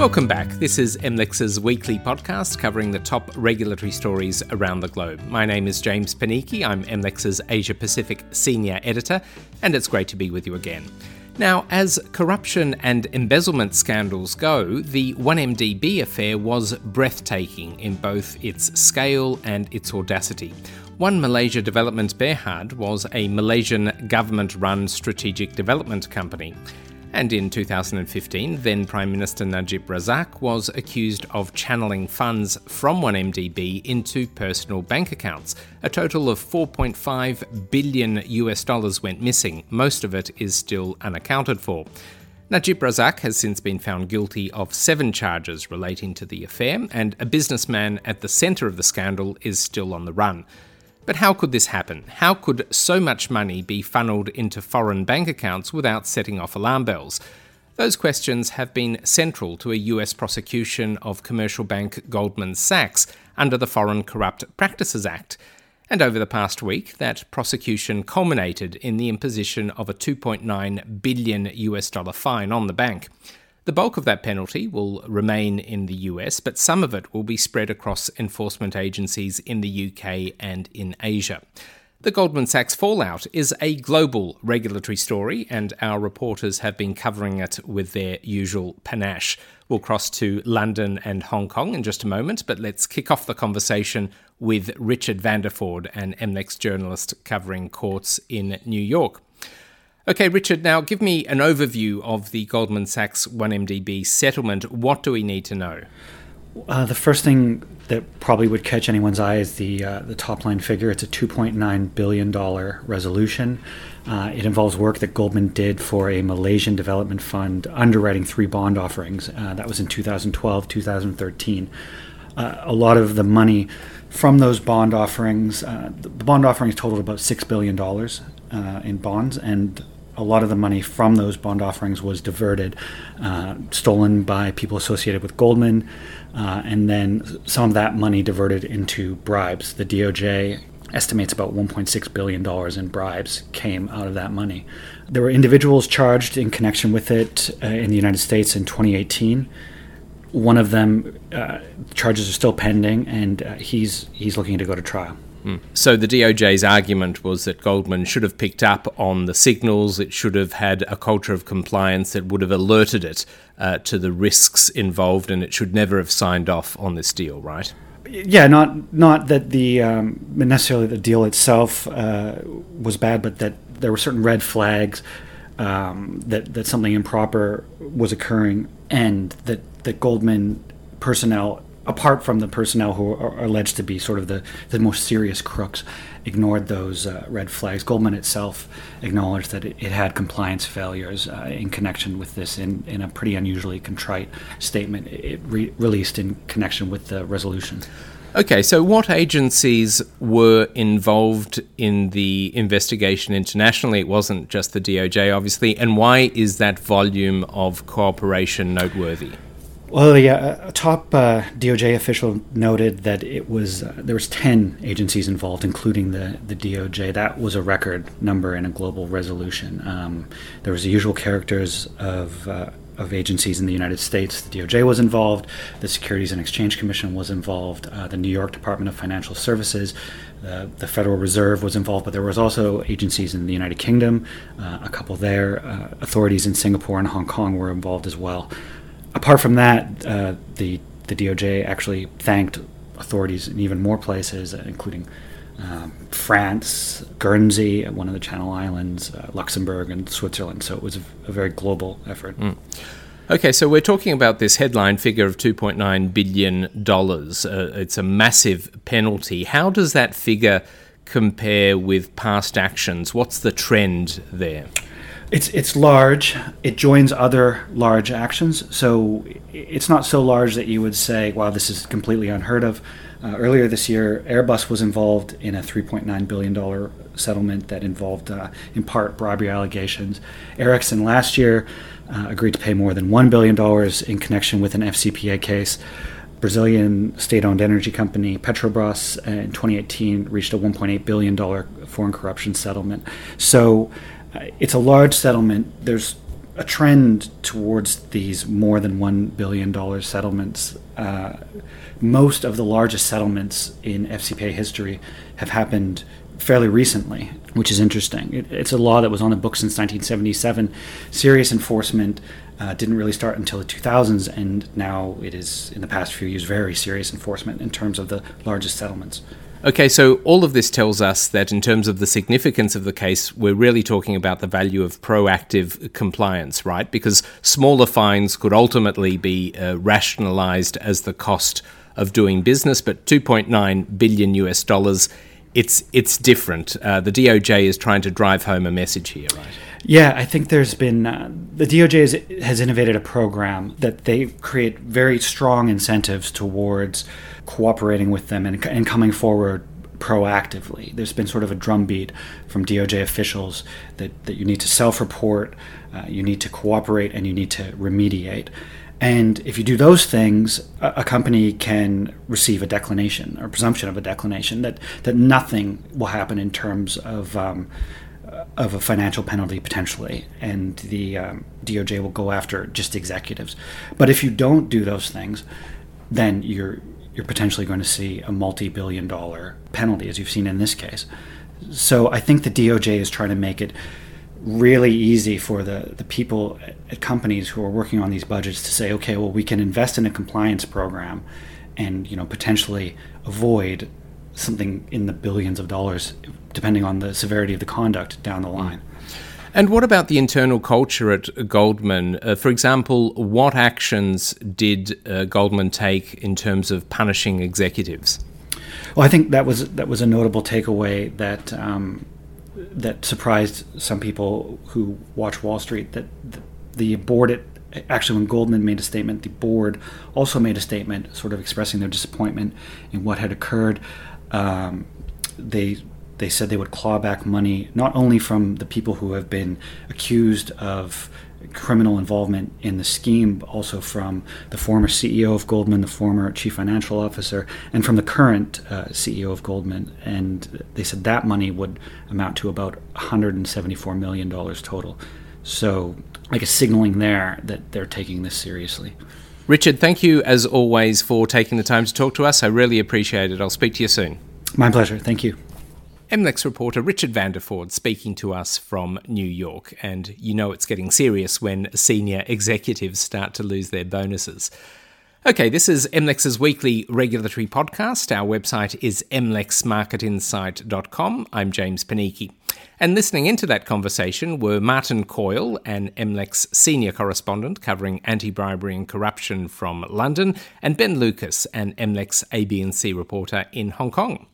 Welcome back. This is MLEX's weekly podcast covering the top regulatory stories around the globe. My name is James Panichi. I'm MLEX's Asia Pacific Senior Editor, and it's great to be with you again. Now, as corruption and embezzlement scandals go, the 1MDB affair was breathtaking in both its scale and its audacity. One Malaysia Development Berhad was a Malaysian government run strategic development company. And in 2015, then Prime Minister Najib Razak was accused of channeling funds from 1MDB into personal bank accounts. A total of 4.5 billion US dollars went missing. Most of it is still unaccounted for. Najib Razak has since been found guilty of seven charges relating to the affair, and a businessman at the centre of the scandal is still on the run. But how could this happen? How could so much money be funneled into foreign bank accounts without setting off alarm bells? Those questions have been central to a US prosecution of commercial bank Goldman Sachs under the Foreign Corrupt Practices Act. And over the past week, that prosecution culminated in the imposition of a 2.9 billion US dollar fine on the bank. The bulk of that penalty will remain in the US, but some of it will be spread across enforcement agencies in the UK and in Asia. The Goldman Sachs fallout is a global regulatory story, and our reporters have been covering it with their usual panache. We'll cross to London and Hong Kong in just a moment, but let's kick off the conversation with Richard Vanderford, an MLEX journalist covering courts in New York. Okay, Richard, now give me an overview of the Goldman Sachs 1MDB settlement. What do we need to know? Uh, the first thing that probably would catch anyone's eye is the uh, the top line figure. It's a 2.9 billion dollar resolution. Uh, it involves work that Goldman did for a Malaysian development fund underwriting three bond offerings. Uh, that was in 2012, 2013. Uh, a lot of the money from those bond offerings, uh, the bond offerings totaled about six billion dollars in bonds, and a lot of the money from those bond offerings was diverted, uh, stolen by people associated with Goldman, uh, and then some of that money diverted into bribes. The DOJ estimates about $1.6 billion in bribes came out of that money. There were individuals charged in connection with it uh, in the United States in 2018. One of them, uh, charges are still pending, and uh, he's he's looking to go to trial. Mm. So the DOJ's argument was that Goldman should have picked up on the signals. It should have had a culture of compliance that would have alerted it uh, to the risks involved, and it should never have signed off on this deal, right? Yeah, not not that the um, necessarily the deal itself uh, was bad, but that there were certain red flags um, that that something improper was occurring, and that that Goldman personnel apart from the personnel who are alleged to be sort of the, the most serious crooks, ignored those uh, red flags. Goldman itself acknowledged that it, it had compliance failures uh, in connection with this in, in a pretty unusually contrite statement it re- released in connection with the resolution. Okay, so what agencies were involved in the investigation internationally? It wasn't just the DOJ, obviously, and why is that volume of cooperation noteworthy? Well, yeah, a top uh, DOJ official noted that it was uh, there was ten agencies involved, including the the DOJ. That was a record number in a global resolution. Um, there was the usual characters of. Uh, of agencies in the United States. The DOJ was involved, the Securities and Exchange Commission was involved, uh, the New York Department of Financial Services, uh, the Federal Reserve was involved, but there was also agencies in the United Kingdom, uh, a couple there, uh, authorities in Singapore and Hong Kong were involved as well apart from that, uh, the the DOJ actually thanked authorities in even more places, uh, including um, France, Guernsey, one of the Channel Islands, uh, Luxembourg, and Switzerland. So it was a, a very global effort. Mm. Okay, so we're talking about this headline figure of $2.9 billion. Uh, it's a massive penalty. How does that figure compare with past actions? What's the trend there? It's it's large. It joins other large actions, so it's not so large that you would say, "Wow, this is completely unheard of." Uh, earlier this year, Airbus was involved in a 3.9 billion dollar settlement that involved, uh, in part, bribery allegations. Ericsson last year uh, agreed to pay more than one billion dollars in connection with an FCPA case. Brazilian state-owned energy company Petrobras uh, in 2018 reached a 1.8 billion dollar foreign corruption settlement. So it's a large settlement. There's a trend towards these more than $1 billion settlements. Uh, most of the largest settlements in FCPA history have happened fairly recently, which is interesting. It, it's a law that was on the books since 1977. Serious enforcement uh, didn't really start until the 2000s, and now it is, in the past few years, very serious enforcement in terms of the largest settlements. Okay, so all of this tells us that in terms of the significance of the case, we're really talking about the value of proactive compliance, right? Because smaller fines could ultimately be uh, rationalized as the cost of doing business, but 2.9 billion US dollars, it's it's different. Uh, the DOJ is trying to drive home a message here, right? Yeah, I think there's been uh, the DOJ has, has innovated a program that they create very strong incentives towards cooperating with them and, and coming forward proactively. There's been sort of a drumbeat from DOJ officials that, that you need to self report, uh, you need to cooperate, and you need to remediate. And if you do those things, a, company can receive a declination or presumption of a declination that, that nothing will happen in terms of um, of a financial penalty potentially, and the um, DOJ will go after just executives. But if you don't do those things, then you're you're potentially going to see a multi-billion dollar penalty, as you've seen in this case. So I think the DOJ is trying to make it really easy for the, the people at companies who are working on these budgets to say, okay, well, we can invest in a compliance program and you know potentially avoid something in the billions of dollars, depending on the severity of the conduct down the line. And what about the internal culture at Goldman? Uh, for example, what actions did uh, Goldman take in terms of punishing executives? Well, I think that was that was a notable takeaway that um, that surprised some people who watch Wall Street. That the, the board at actually when Goldman made a statement, the board also made a statement, sort of expressing their disappointment in what had occurred. Um, they they said they would claw back money not only from the people who have been accused of criminal involvement in the scheme, but also from the former CEO of Goldman, the former chief financial officer, and from the current uh, CEO of Goldman. And they said that money would amount to about $174 million total. So, I guess signaling there that they're taking this seriously. Richard, thank you as always for taking the time to talk to us. I really appreciate it. I'll speak to you soon. My pleasure. Thank you. MLEX reporter Richard Vanderford speaking to us from New York. And you know it's getting serious when senior executives start to lose their bonuses. Okay, this is MLEX's weekly regulatory podcast. Our website is mlexmarketinsight.com. I'm James Panichi. And listening into that conversation were Martin Coyle, an MLEX senior correspondent covering anti-bribery and corruption from London, and Ben Lucas, an MLEX ABC reporter in Hong Kong.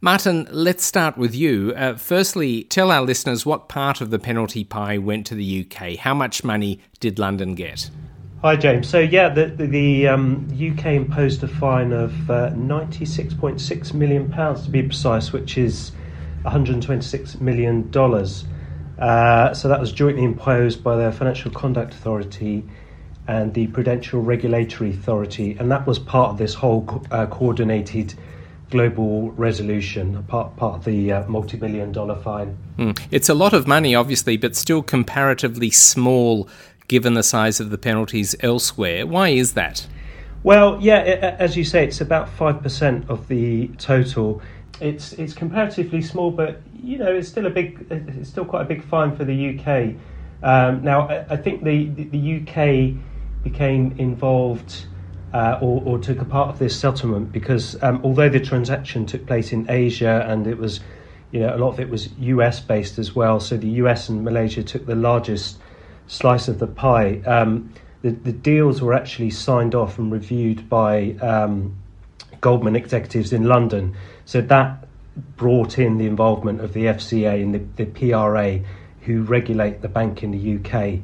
Martin, let's start with you. Uh, firstly, tell our listeners what part of the penalty pie went to the UK. How much money did London get? Hi, James. So, yeah, the, the, the um, UK imposed a fine of uh, £96.6 million, to be precise, which is $126 million. Uh, so, that was jointly imposed by the Financial Conduct Authority and the Prudential Regulatory Authority, and that was part of this whole co- uh, coordinated global resolution, part part of the uh, multi-million dollar fine. Mm. It's a lot of money, obviously, but still comparatively small given the size of the penalties elsewhere. Why is that? Well, yeah, it, as you say, it's about five percent of the total. It's it's comparatively small, but you know it's still a big, it's still quite a big fine for the UK. Um, now, I, I think the, the, UK became involved uh, or, or, took a part of this settlement because um, although the transaction took place in Asia and it was, you know, a lot of it was US based as well, so the US and Malaysia took the largest slice of the pie. Um, the, the deals were actually signed off and reviewed by um, Goldman executives in London, so that brought in the involvement of the FCA and the, the PRA, who regulate the bank in the UK.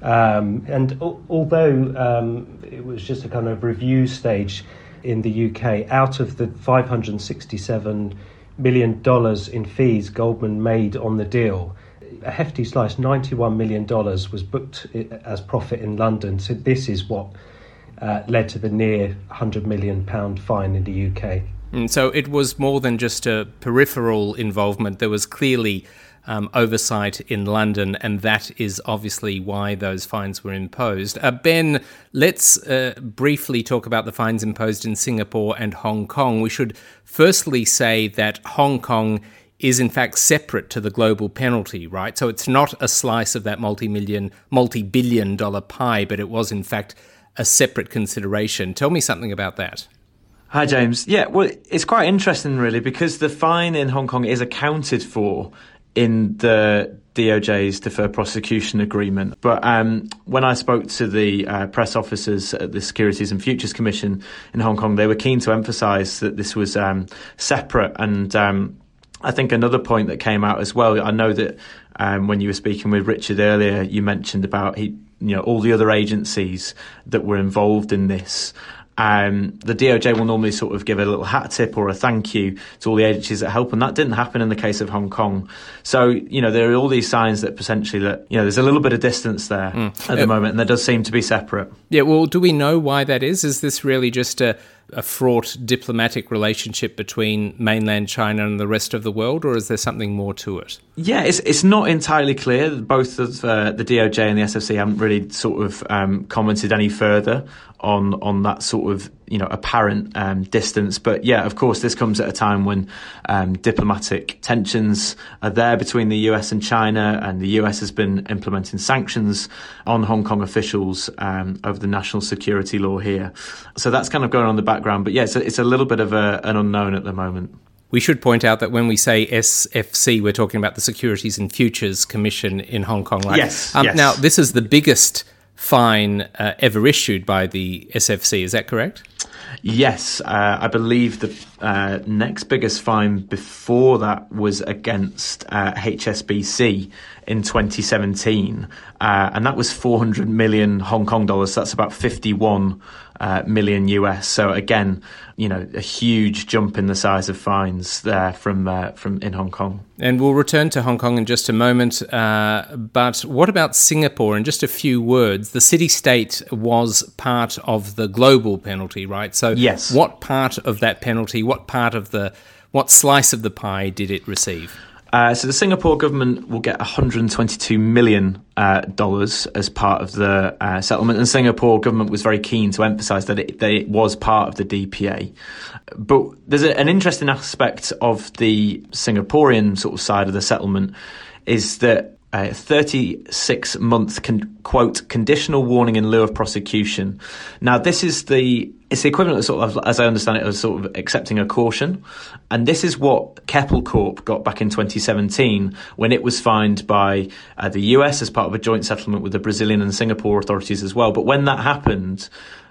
Um, and al- although um, it was just a kind of review stage in the UK, out of the 567 million dollars in fees Goldman made on the deal, a hefty slice, $91 million, was booked as profit in London. So this is what uh, led to the near £100 million fine in the UK. And mm, so it was more than just a peripheral involvement. There was clearly um, oversight in London, and that is obviously why those fines were imposed. Uh, ben, let's uh, briefly talk about the fines imposed in Singapore and Hong Kong. We should firstly say that Hong Kong is in fact separate to the global penalty, right? So it's not a slice of that multi million, multi billion dollar pie, but it was in fact a separate consideration. Tell me something about that. Hi, James. Yeah, well, it's quite interesting, really, because the fine in Hong Kong is accounted for in the DOJ's deferred prosecution agreement. But um, when I spoke to the uh, press officers at the Securities and Futures Commission in Hong Kong, they were keen to emphasise that this was um, separate. And um, I think another point that came out as well, I know that um, when you were speaking with Richard earlier, you mentioned about he, you know, all the other agencies that were involved in this. Um, the DOJ will normally sort of give a little hat tip or a thank you to all the agencies that help, and that didn't happen in the case of Hong Kong. So, you know, there are all these signs that potentially that you know there's a little bit of distance there mm. at the uh, moment, and there does seem to be separate. Yeah. Well, do we know why that is? Is this really just a a fraught diplomatic relationship between mainland China and the rest of the world, or is there something more to it? Yeah, it's it's not entirely clear. Both of uh, the DOJ and the SFC haven't really sort of um, commented any further on on that sort of you know apparent um, distance. But yeah, of course, this comes at a time when um, diplomatic tensions are there between the US and China, and the US has been implementing sanctions on Hong Kong officials um, over the national security law here. So that's kind of going on in the background. But yeah, it's a, it's a little bit of a, an unknown at the moment. We should point out that when we say SFC, we're talking about the Securities and Futures Commission in Hong Kong. Right? Yes, um, yes. Now, this is the biggest fine uh, ever issued by the SFC. Is that correct? Yes, uh, I believe the uh, next biggest fine before that was against uh, HSBC in 2017, uh, and that was 400 million Hong Kong dollars. So that's about 51 uh, million US. So again, you know, a huge jump in the size of fines there from uh, from in Hong Kong. And we'll return to Hong Kong in just a moment. Uh, but what about Singapore? In just a few words, the city state was part of the global penalty, right? So, yes. what part of that penalty? What part of the what slice of the pie did it receive? Uh, so the Singapore government will get 122 million uh, dollars as part of the uh, settlement, and Singapore government was very keen to emphasise that it, that it was part of the DPA. But there's a, an interesting aspect of the Singaporean sort of side of the settlement is that a 36 month con- quote conditional warning in lieu of prosecution. Now, this is the it's the equivalent of sort of, as I understand it, of sort of accepting a caution. And this is what Keppel Corp got back in 2017 when it was fined by uh, the US as part of a joint settlement with the Brazilian and Singapore authorities as well. But when that happened,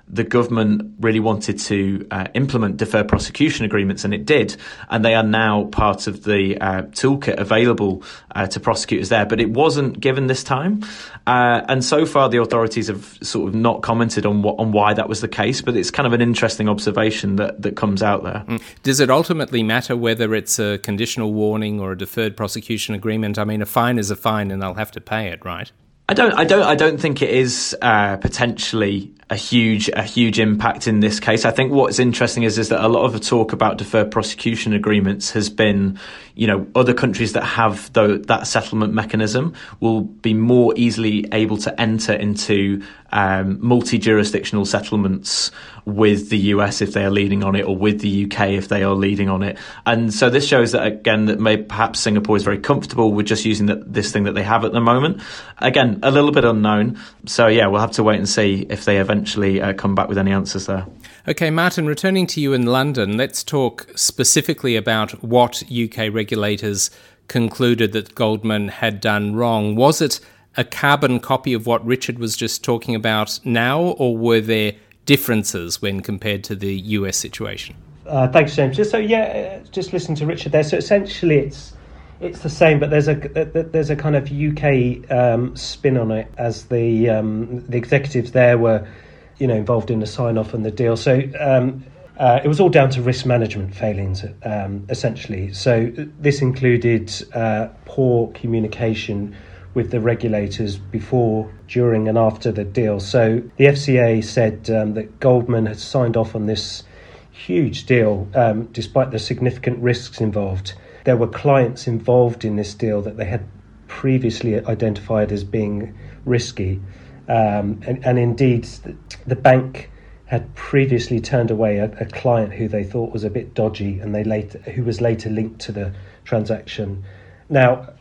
the government really wanted to uh, implement deferred prosecution agreements, and it did. And they are now part of the uh, toolkit available uh, to prosecutors there. But it wasn't given this time, uh, and so far the authorities have sort of not commented on what on why that was the case. But it's kind of an interesting observation that that comes out there. Mm. Does it ultimately matter whether it's a conditional warning or a deferred prosecution agreement? I mean, a fine is a fine, and they'll have to pay it, right? I don't, I don't, I don't think it is uh, potentially a huge, a huge impact in this case. I think what's interesting is is that a lot of the talk about deferred prosecution agreements has been, you know, other countries that have that settlement mechanism will be more easily able to enter into um, multi-jurisdictional settlements with the US if they are leading on it, or with the UK if they are leading on it. And so this shows that again that may, perhaps Singapore is very comfortable with just using this thing that they have at the moment. Again, a little bit unknown. So yeah, we'll have to wait and see if they eventually uh, come back with any answers there. Okay, Martin, returning to you in London, let's talk specifically about what UK regulators concluded that Goldman had done wrong. Was it a carbon copy of what Richard was just talking about now, or were there differences when compared to the US situation? Uh, thanks, James. Just so yeah, uh, just listen to Richard there. So essentially, it's it's the same, but there's a there's a kind of UK um, spin on it, as the um, the executives there were, you know, involved in the sign off and the deal. So um, uh, it was all down to risk management failings, um, essentially. So this included uh, poor communication with the regulators before, during, and after the deal. So the FCA said um, that Goldman had signed off on this huge deal um, despite the significant risks involved. there were clients involved in this deal that they had previously identified as being risky. Um, and, and, indeed, the, the, bank had previously turned away a, a, client who they thought was a bit dodgy, and they later who was later linked to the transaction. Now,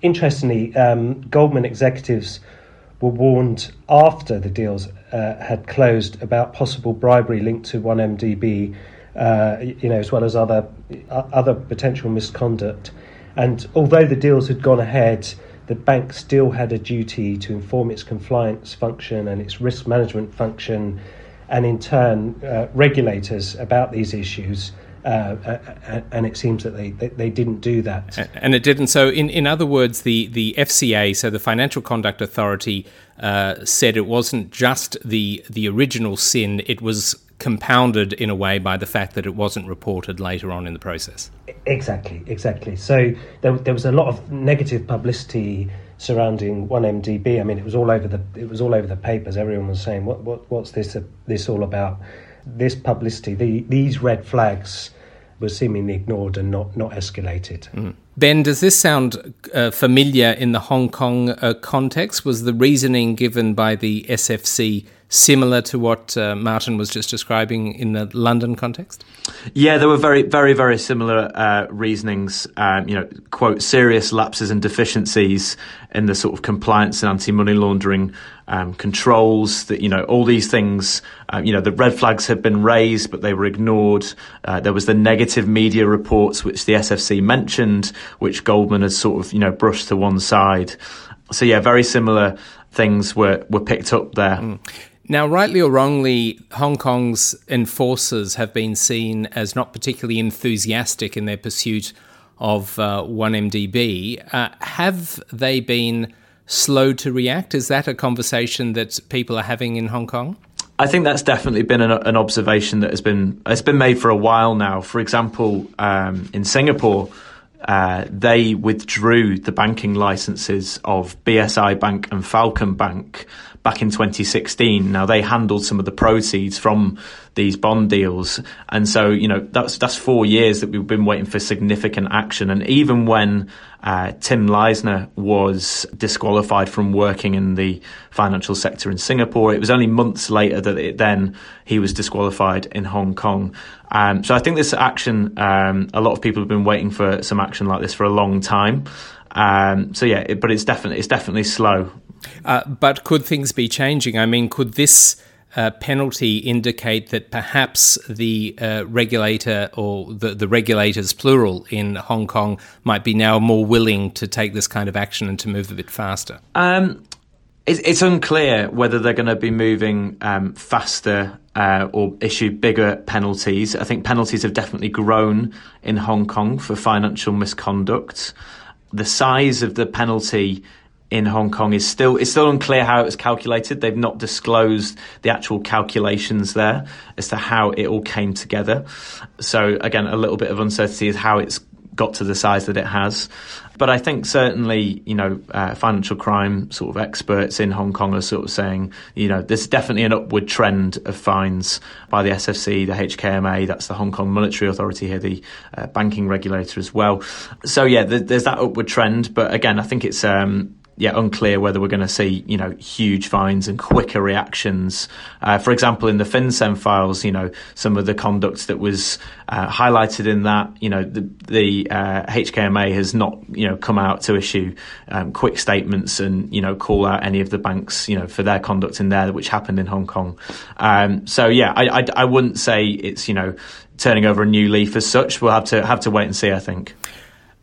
interestingly, um, Goldman executives were warned after the deals uh, had closed about possible bribery linked to 1MDB, uh, you know, as well as other uh, other potential misconduct. And although the deals had gone ahead, the bank still had a duty to inform its compliance function and its risk management function, and in turn, uh, regulators about these issues. Uh, and it seems that they, they, didn't do that. And it didn't. So, in, in other words, the, the FCA, so the Financial Conduct Authority, uh, said it wasn't just the the original sin; it was compounded in a way by the fact that it wasn't reported later on in the process. Exactly, exactly. So there, there was a lot of negative publicity surrounding 1MDB. I mean, it was all over the it was all over the papers. Everyone was saying, "What what what's this uh, this all about?" This publicity, the, these red flags, were seemingly ignored and not not escalated. Mm. Ben, does this sound uh, familiar in the Hong Kong uh, context? Was the reasoning given by the SFC similar to what uh, Martin was just describing in the London context? Yeah, there were very, very, very similar uh, reasonings. Um, you know, quote, serious lapses and deficiencies in the sort of compliance and anti-money laundering um, controls. That you know, all these things. Um, you know, the red flags had been raised, but they were ignored. Uh, there was the negative media reports, which the SFC mentioned, which Goldman had sort of you know brushed to one side. So yeah, very similar things were were picked up there. Mm. Now, rightly or wrongly, Hong Kong's enforcers have been seen as not particularly enthusiastic in their pursuit of uh, 1MDB. Uh, have they been slow to react? Is that a conversation that people are having in Hong Kong? I think that's definitely been an, an observation that has been it's been made for a while now. For example, um, in Singapore, uh, they withdrew the banking licenses of BSI Bank and Falcon Bank back in 2016. Now they handled some of the proceeds from these bond deals, and so you know that's that's four years that we've been waiting for significant action. And even when uh, Tim Leissner was disqualified from working in the financial sector in Singapore, it was only months later that it, then he was disqualified in Hong Kong. Um, so I think this action, um, a lot of people have been waiting for some action like this for a long time. Um, so yeah, it, but it's definitely it's definitely slow. Uh, but could things be changing? I mean, could this uh, penalty indicate that perhaps the uh, regulator or the, the regulators, plural, in Hong Kong might be now more willing to take this kind of action and to move a bit faster? Um, it's, it's, unclear whether they're going to be moving um, faster uh, or issue bigger penalties. I think penalties have definitely grown in Hong Kong for financial misconduct. The size of the penalty in Hong Kong is still it's still unclear how it was calculated. They've not disclosed the actual calculations there as to how it all came together. So again, a little bit of uncertainty is how it's got to the size that it has. But I think certainly, you know, uh, financial crime sort of experts in Hong Kong are sort of saying, you know, there's definitely an upward trend of fines by the SFC, the HKMA, that's the Hong Kong Monetary Authority here, the uh, banking regulator as well. So yeah, there's that upward trend. But again, I think it's um, yeah, unclear whether we're going to see, you know, huge fines and quicker reactions. Uh, for example, in the FinCEN files, you know, some of the conduct that was uh, highlighted in that, you know, the, the uh, HKMA has not, you know, come out to issue um, quick statements and, you know, call out any of the banks, you know, for their conduct in there, which happened in Hong Kong. Um, so yeah, I, I, I wouldn't say it's, you know, turning over a new leaf as such. We'll have to have to wait and see. I think.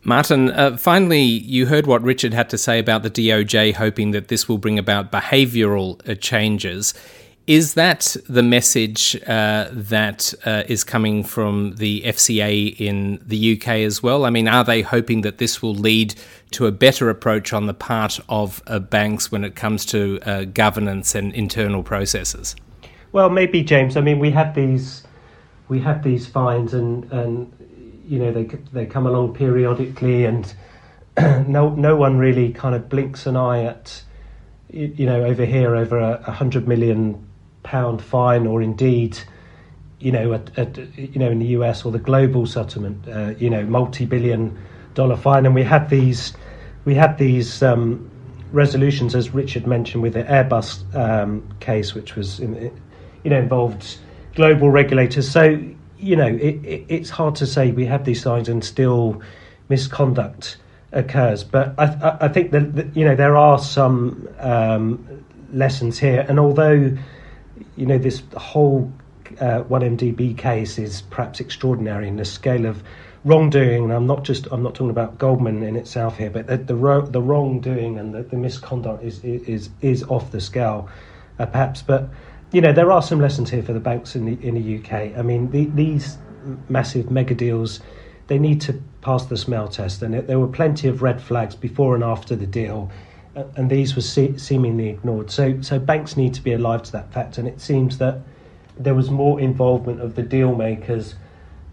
Martin, uh, finally, you heard what Richard had to say about the DOJ hoping that this will bring about behavioural uh, changes. Is that the message uh, that uh, is coming from the FCA in the UK as well? I mean, are they hoping that this will lead to a better approach on the part of uh, banks when it comes to uh, governance and internal processes? Well, maybe, James. I mean, we have these we have these fines and, and you know they they come along periodically, and no no one really kind of blinks an eye at you know over here over a, hundred million pound fine, or indeed you know at, at, you know in the US or the global settlement, uh, you know multi billion dollar fine, and we had these we had these um, resolutions, as Richard mentioned, with the Airbus um, case, which was in, you know involved global regulators. So you know it, it, it's hard to say we have these signs and still misconduct occurs. But I, I think that, that, you know there are some um, lessons here, and although you know this whole uh, 1MDB case is perhaps extraordinary in the scale of wrongdoing, and I'm not just I'm not talking about Goldman in itself here, but the the, ro- the wrongdoing and the, the, misconduct is is is off the scale, uh, perhaps. But you know there are some lessons here for the banks in the in the UK. I mean the, these massive mega deals, they need to pass the smell test, and it, there were plenty of red flags before and after the deal. And these were se- seemingly ignored. So, so banks need to be alive to that fact. And it seems that there was more involvement of the deal makers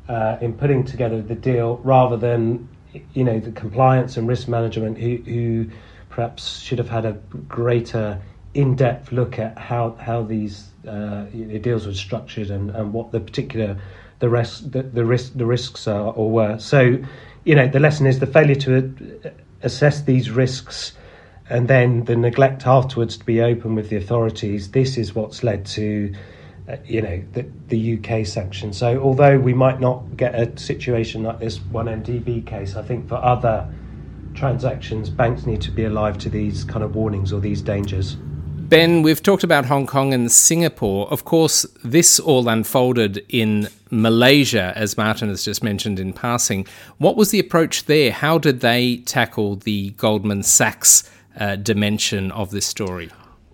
uh, in putting together the deal rather than you know the compliance and risk management who, who perhaps should have had a greater in-depth look at how how these uh, deals were structured and, and what the particular the rest the, the risk the risks are or were so you know the lesson is the failure to assess these risks and then the neglect afterwards to be open with the authorities this is what's led to uh, you know the, the UK sanction. So although we might not get a situation like this one MDB case, I think for other transactions, banks need to be alive to these kind of warnings or these dangers. Ben, we've talked about Hong Kong and Singapore. Of course, this all unfolded in Malaysia, as Martin has just mentioned in passing. What was the approach there? How did they tackle the Goldman Sachs uh, dimension of this story?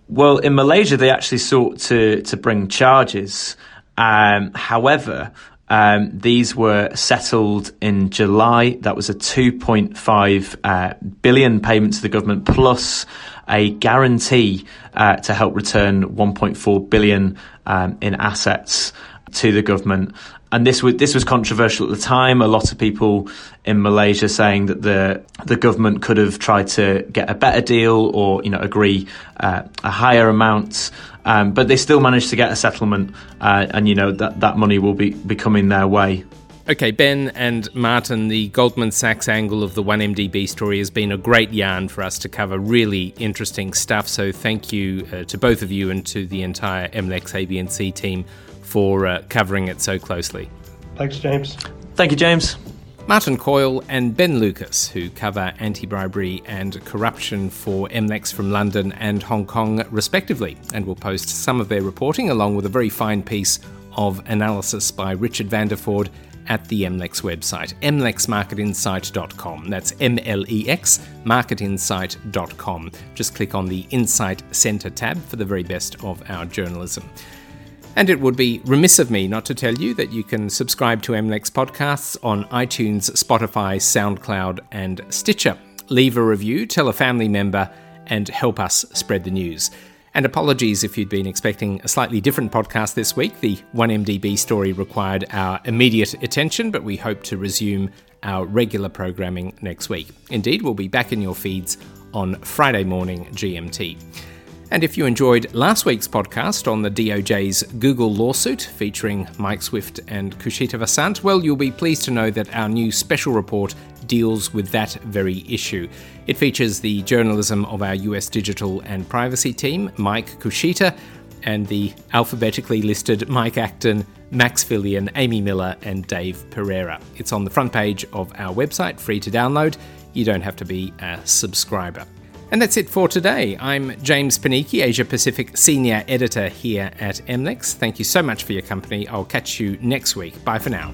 Well, in Malaysia, they actually sought to to bring charges. Um, however, um, these were settled in July. That was a 2.5 uh, billion payment to the government plus a guarantee uh, to help return 1.4 billion um, in assets to the government and this was this was controversial at the time. A lot of people in Malaysia saying that the the government could have tried to get a better deal or you know agree uh, a higher amount, um, but they still managed to get a settlement, uh, and you know that that money will be, be coming their way. Okay, Ben and Martin, the Goldman Sachs angle of the 1MDB story has been a great yarn for us to cover. Really interesting stuff. So, thank you uh, to both of you and to the entire MLEX ABNC team for uh, covering it so closely. Thanks, James. Thank you, James. Martin Coyle and Ben Lucas, who cover anti bribery and corruption for MLEX from London and Hong Kong, respectively, and will post some of their reporting along with a very fine piece of analysis by Richard Vanderford at the MLEX website, mlexmarketinsight.com. That's M L E X marketinsight.com. Just click on the Insight Centre tab for the very best of our journalism. And it would be remiss of me not to tell you that you can subscribe to MLEX podcasts on iTunes, Spotify, SoundCloud, and Stitcher. Leave a review, tell a family member, and help us spread the news. And apologies if you'd been expecting a slightly different podcast this week. The 1MDB story required our immediate attention, but we hope to resume our regular programming next week. Indeed, we'll be back in your feeds on Friday morning GMT. And if you enjoyed last week's podcast on the DOJ's Google lawsuit featuring Mike Swift and Khushita Vasant, well, you'll be pleased to know that our new special report deals with that very issue. It features the journalism of our US digital and privacy team, Mike Khushita, and the alphabetically listed Mike Acton, Max Fillion, Amy Miller, and Dave Pereira. It's on the front page of our website, free to download. You don't have to be a subscriber. And that's it for today. I'm James Panichi, Asia Pacific Senior Editor here at MLEX. Thank you so much for your company. I'll catch you next week. Bye for now.